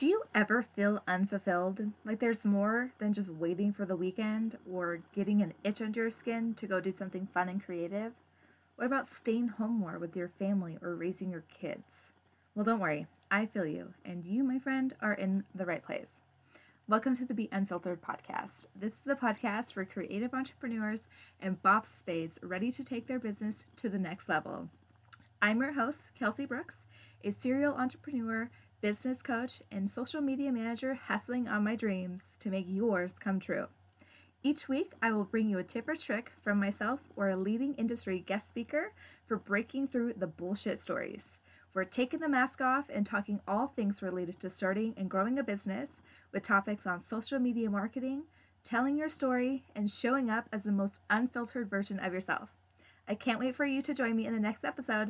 Do you ever feel unfulfilled? Like there's more than just waiting for the weekend or getting an itch under your skin to go do something fun and creative? What about staying home more with your family or raising your kids? Well, don't worry, I feel you, and you, my friend, are in the right place. Welcome to the Be Unfiltered podcast. This is the podcast for creative entrepreneurs and boss spades ready to take their business to the next level. I'm your host, Kelsey Brooks, a serial entrepreneur business coach, and social media manager hustling on my dreams to make yours come true. Each week, I will bring you a tip or trick from myself or a leading industry guest speaker for breaking through the bullshit stories. We're taking the mask off and talking all things related to starting and growing a business with topics on social media marketing, telling your story, and showing up as the most unfiltered version of yourself. I can't wait for you to join me in the next episode.